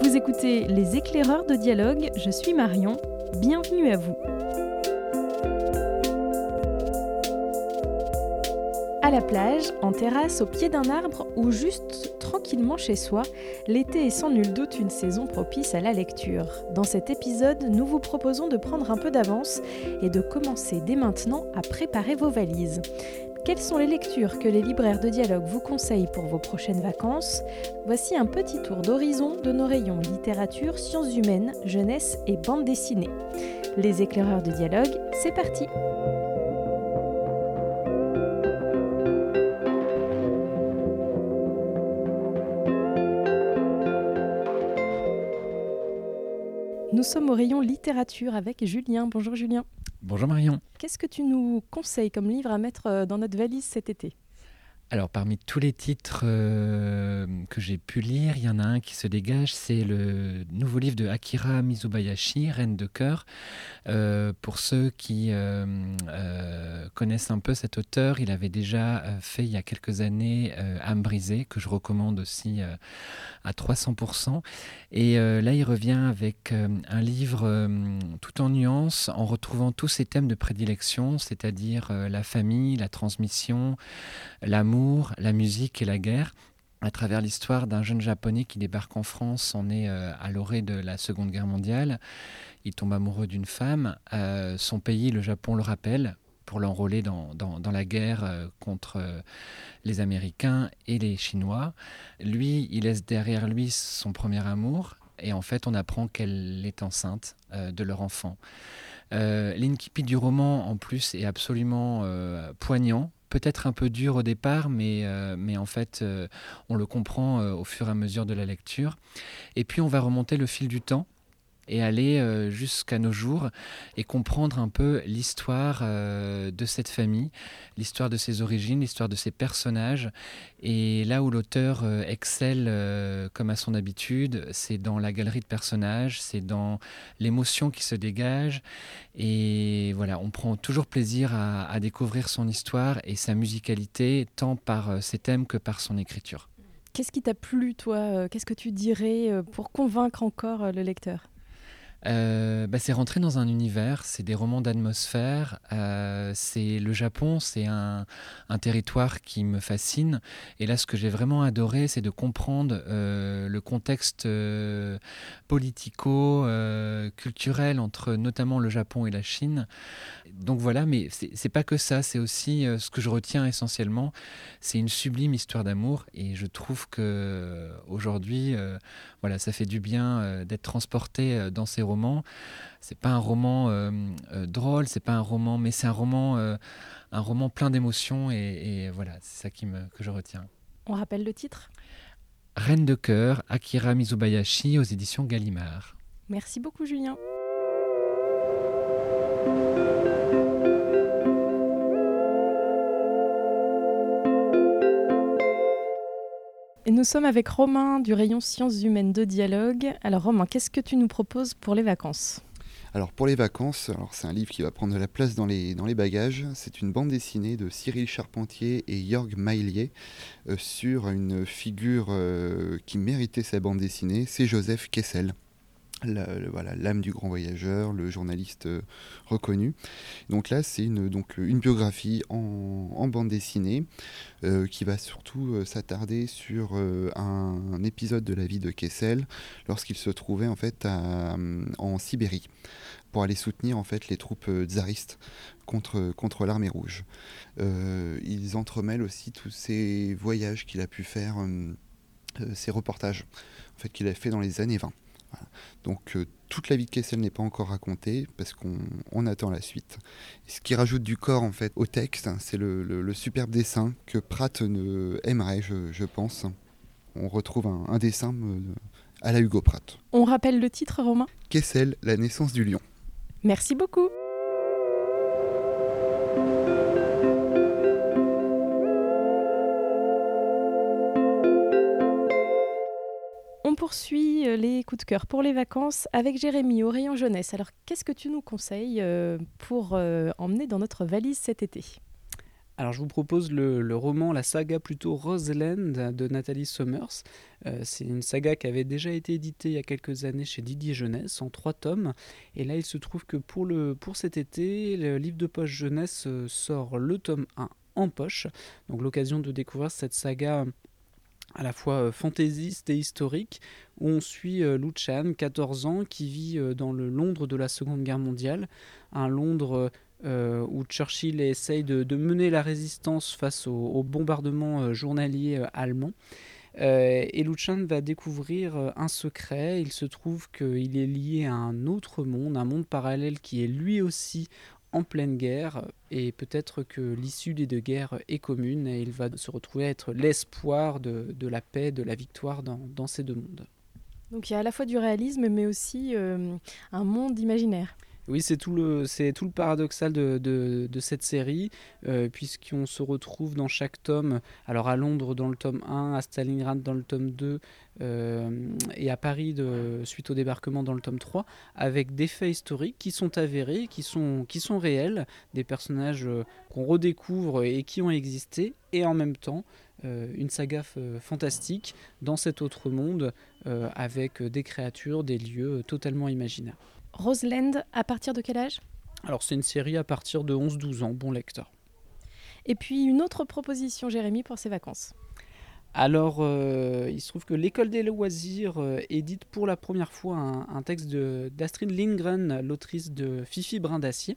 Vous écoutez Les éclaireurs de dialogue, je suis Marion, bienvenue à vous. À la plage, en terrasse, au pied d'un arbre ou juste tranquillement chez soi, l'été est sans nul doute une saison propice à la lecture. Dans cet épisode, nous vous proposons de prendre un peu d'avance et de commencer dès maintenant à préparer vos valises. Quelles sont les lectures que les libraires de dialogue vous conseillent pour vos prochaines vacances? Voici un petit tour d'horizon de nos rayons littérature, sciences humaines, jeunesse et bande dessinée. Les éclaireurs de dialogue, c'est parti Nous sommes au rayon littérature avec Julien. Bonjour Julien. Bonjour Marion. Qu'est-ce que tu nous conseilles comme livre à mettre euh, dans notre valise cet été? Alors parmi tous les titres euh, que j'ai pu lire, il y en a un qui se dégage, c'est le nouveau livre de Akira Mizubayashi, Reine de cœur. Euh, pour ceux qui euh, connaissent un peu cet auteur, il avait déjà fait il y a quelques années Âme brisée, que je recommande aussi à 300%. Et là, il revient avec un livre tout en nuances, en retrouvant tous ses thèmes de prédilection, c'est-à-dire la famille, la transmission, l'amour la musique et la guerre à travers l'histoire d'un jeune japonais qui débarque en France, on est euh, à l'orée de la Seconde Guerre mondiale. Il tombe amoureux d'une femme. Euh, son pays, le Japon, le rappelle pour l'enrôler dans, la guerre euh, contre les Américains et les Chinois. Lui, il laisse derrière lui son premier amour et en fait, on apprend qu'elle est enceinte de leur enfant. L'incipit du roman, en plus, est absolument poignant peut-être un peu dur au départ, mais, euh, mais en fait, euh, on le comprend euh, au fur et à mesure de la lecture. Et puis, on va remonter le fil du temps et aller euh, jusqu'à nos jours et comprendre un peu l'histoire euh, de cette famille, l'histoire de ses origines, l'histoire de ses personnages. Et là où l'auteur euh, excelle comme à son habitude, c'est dans la galerie de personnages, c'est dans l'émotion qui se dégage. Et voilà, on prend toujours plaisir à, à découvrir son histoire et sa musicalité, tant par ses thèmes que par son écriture. Qu'est-ce qui t'a plu, toi? Qu'est-ce que tu dirais pour convaincre encore le lecteur? Euh, bah, c'est rentrer dans un univers, c'est des romans d'atmosphère, euh, c'est le Japon, c'est un, territoire qui me fascine. Et là, ce que j'ai vraiment adoré, c'est de comprendre euh, le contexte politico-culturel entre notamment le Japon et la Chine. Donc voilà, mais c'est pas que ça, c'est aussi ce que je retiens essentiellement, c'est une sublime histoire d'amour. Et je trouve que aujourd'hui, voilà, ça fait du bien d'être transporté dans ces romans c'est pas un roman euh, euh, drôle, c'est pas un roman, mais c'est un roman, euh, un roman plein d'émotions et, voilà, c'est ça qui me, que je retiens. On rappelle le titre? Reine de cœur, Akira Mizubayashi aux éditions Gallimard. Merci beaucoup Julien. Et nous sommes avec Romain du rayon sciences humaines de dialogue. Alors Romain, qu'est-ce que tu nous proposes pour les vacances? Alors pour les vacances, c'est un livre qui va prendre de la place dans les, dans bagages. C'est une bande dessinée de Cyril Charpentier et Jörg Maillier euh, sur une figure euh, qui méritait sa bande dessinée, c'est Joseph Kessel voilà l'âme du grand voyageur, le journaliste euh, reconnu. Donc là, c'est une, donc, une biographie en, bande dessinée euh, qui va surtout euh, s'attarder sur un, épisode de la vie de Kessel lorsqu'il se trouvait en fait en Sibérie pour aller soutenir en fait les troupes tsaristes contre, contre l'armée rouge. ils entremêlent aussi tous ces voyages qu'il a pu faire, ces reportages en fait, qu'il a fait dans les années 20. Donc euh, toute la vie de Kessel n'est pas encore racontée parce qu'on attend la suite. ce qui rajoute du corps en fait au texte, c'est le, superbe dessin que Pratt ne aimerait, je, pense. On retrouve un, dessin euh, à la Hugo Pratt. On rappelle le titre, Romain? Kessel, la naissance du lion. Merci beaucoup. poursuit euh, les coups de cœur pour les vacances avec Jérémy au rayon jeunesse. Alors, qu'est-ce que tu nous conseilles euh, pour euh, emmener dans notre valise cet été? Alors je vous propose le, roman, la saga plutôt Roseland de Nathalie Summers. Euh, c'est une saga qui avait déjà été éditée il y a quelques années chez Didier Jeunesse en trois tomes. Et là il se trouve que pour, le, pour cet été, le livre de poche jeunesse sort le tome 1 en poche. Donc l'occasion de découvrir cette saga à la fois euh, fantaisiste et historique, où on suit Lu Chan, 14 ans, qui vit dans le Londres de la Seconde Guerre mondiale, un Londres euh, où Churchill essaye de, mener la résistance face au, bombardement euh, journalier euh, et Luchan va découvrir un secret. Il se trouve qu'il est lié à un autre monde, un monde parallèle qui est lui aussi en pleine guerre. Et peut-être que l'issue des deux guerres est commune et il va se retrouver à être l'espoir de, la paix, de la victoire dans, ces deux mondes. Donc il y a à la fois du réalisme mais aussi un monde imaginaire. Oui, c'est tout le, c'est tout le paradoxal de, cette série, euh, puisqu'on se retrouve dans chaque tome, alors à Londres dans le tome 1, à Stalingrad dans le tome 2, euh, et à Paris suite au débarquement dans le tome 3, avec des faits historiques qui sont avérés, qui sont, qui sont réels, des personnages euh, qu'on redécouvre et qui ont existé, et en même temps une saga fantastique dans cet autre monde, avec des créatures, des lieux totalement imaginaires. Roseland, à partir de quel âge? Alors c'est une série à partir de 11-12 ans, bon lecteur. Et puis une autre proposition, Jérémy, pour ses vacances alors, euh, il se trouve que l'École des loisirs euh, édite pour la première fois un, texte d'Astrid Lindgren, l'autrice de Fifi Brin d'Acier.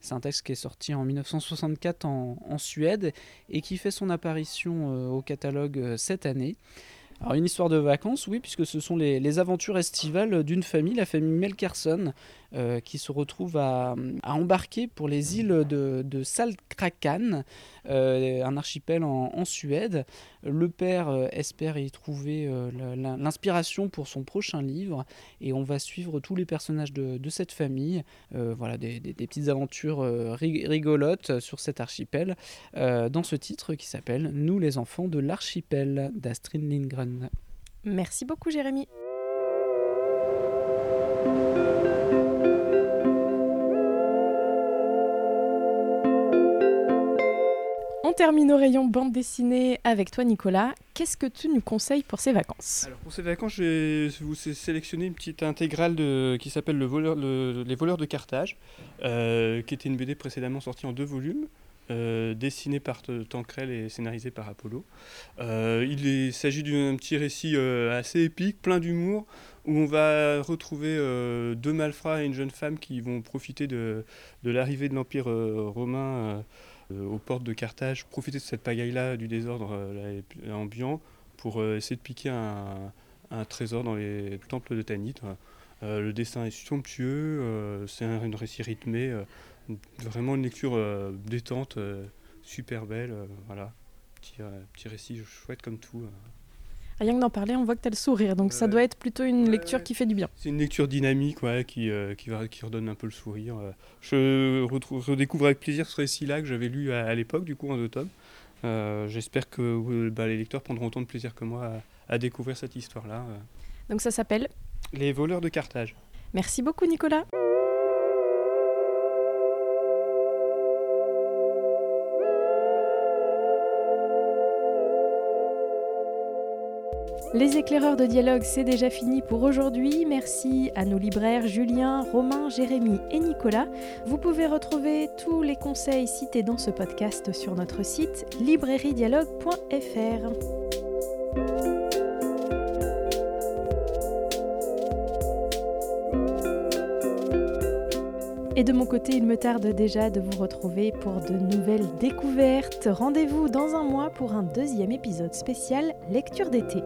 C'est un texte qui est sorti en 1964 en, Suède et qui fait son apparition euh, au catalogue cette année. Alors une histoire de vacances, oui, puisque ce sont les, aventures estivales d'une famille, la famille Melkerson, euh, qui se retrouve à, embarquer pour les îles de, Salkrakan, euh, un archipel en, Suède. Le père euh, espère y trouver l'inspiration pour son prochain livre, et on va suivre tous les personnages de, cette famille. voilà, des, petites aventures rigolotes sur cet archipel, dans ce titre qui s'appelle Nous les enfants de l'archipel d'Astrid Lindgren. Merci beaucoup Jérémy. On termine au rayon bande dessinée avec toi Nicolas. Qu'est-ce que tu nous conseilles pour ces vacances? Pour ces vacances, je vais vous sélectionner une petite intégrale qui s'appelle Les voleurs de Carthage, euh, qui était une BD précédemment sortie en deux volumes. Euh, dessinée par Tancrel et scénarisée par Apollo. Euh, il s'agit d'un petit récit assez épique, plein d'humour, où on va retrouver deux malfrats et une jeune femme qui vont profiter de, l'arrivée de l'Empire romain aux portes de Carthage, profiter de cette pagaille-là, du désordre euh, ambiant, pour euh, essayer de piquer un, trésor dans les temples de Tanit. le dessin est somptueux, c'est un, récit rythmé, vraiment une lecture détente, super belle. voilà, petit, petit récit chouette comme tout. Rien que d'en parler, on voit que tu as le sourire, donc ça doit être plutôt une lecture qui fait du bien. C'est une lecture dynamique ouais, qui, euh, qui, va, qui redonne un peu le sourire. Euh. Je retrouve, redécouvre avec plaisir ce récit-là que j'avais lu à, l'époque, du coup, en deux tomes. Euh, j'espère que bah, les lecteurs prendront autant de plaisir que moi à, à découvrir cette histoire-là. Donc ça s'appelle Les voleurs de Carthage. Merci beaucoup Nicolas. Les éclaireurs de dialogue, c'est déjà fini pour aujourd'hui. Merci à nos libraires Julien, Romain, Jérémy et Nicolas. Vous pouvez retrouver tous les conseils cités dans ce podcast sur notre site librairiedialogue.fr. Et de mon côté, il me tarde déjà de vous retrouver pour de nouvelles découvertes. Rendez-vous dans un mois pour un deuxième épisode spécial lecture d'été.